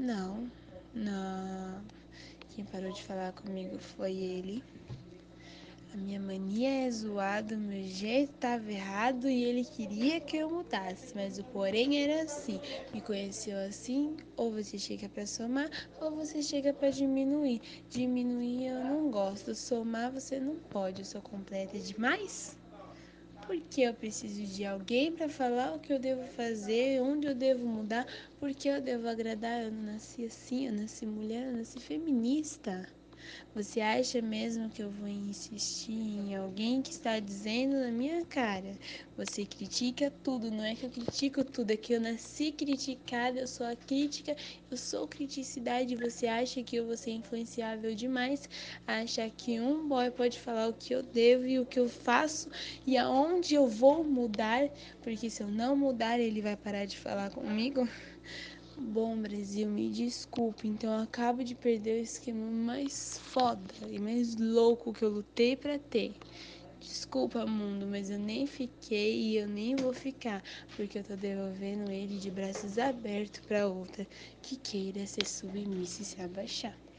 Não, não. Quem parou de falar comigo foi ele. A minha mania é zoada, meu jeito estava errado e ele queria que eu mudasse. Mas o porém era assim: me conheceu assim, ou você chega para somar, ou você chega para diminuir. Diminuir eu não gosto, somar você não pode, eu sou completa demais. Porque eu preciso de alguém para falar o que eu devo fazer, onde eu devo mudar, porque eu devo agradar. Eu não nasci assim, eu nasci mulher, eu nasci feminista. Você acha mesmo que eu vou insistir em alguém que está dizendo na minha cara? Você critica tudo, não é que eu critico tudo, é que eu nasci criticada, eu sou a crítica, eu sou criticidade. Você acha que eu vou ser influenciável demais? Acha que um boy pode falar o que eu devo e o que eu faço e aonde eu vou mudar? Porque se eu não mudar, ele vai parar de falar comigo? Bom, Brasil, me desculpe, então eu acabo de perder o esquema mais foda e mais louco que eu lutei para ter. Desculpa, mundo, mas eu nem fiquei e eu nem vou ficar, porque eu tô devolvendo ele de braços abertos para outra que queira ser submissa e se abaixar.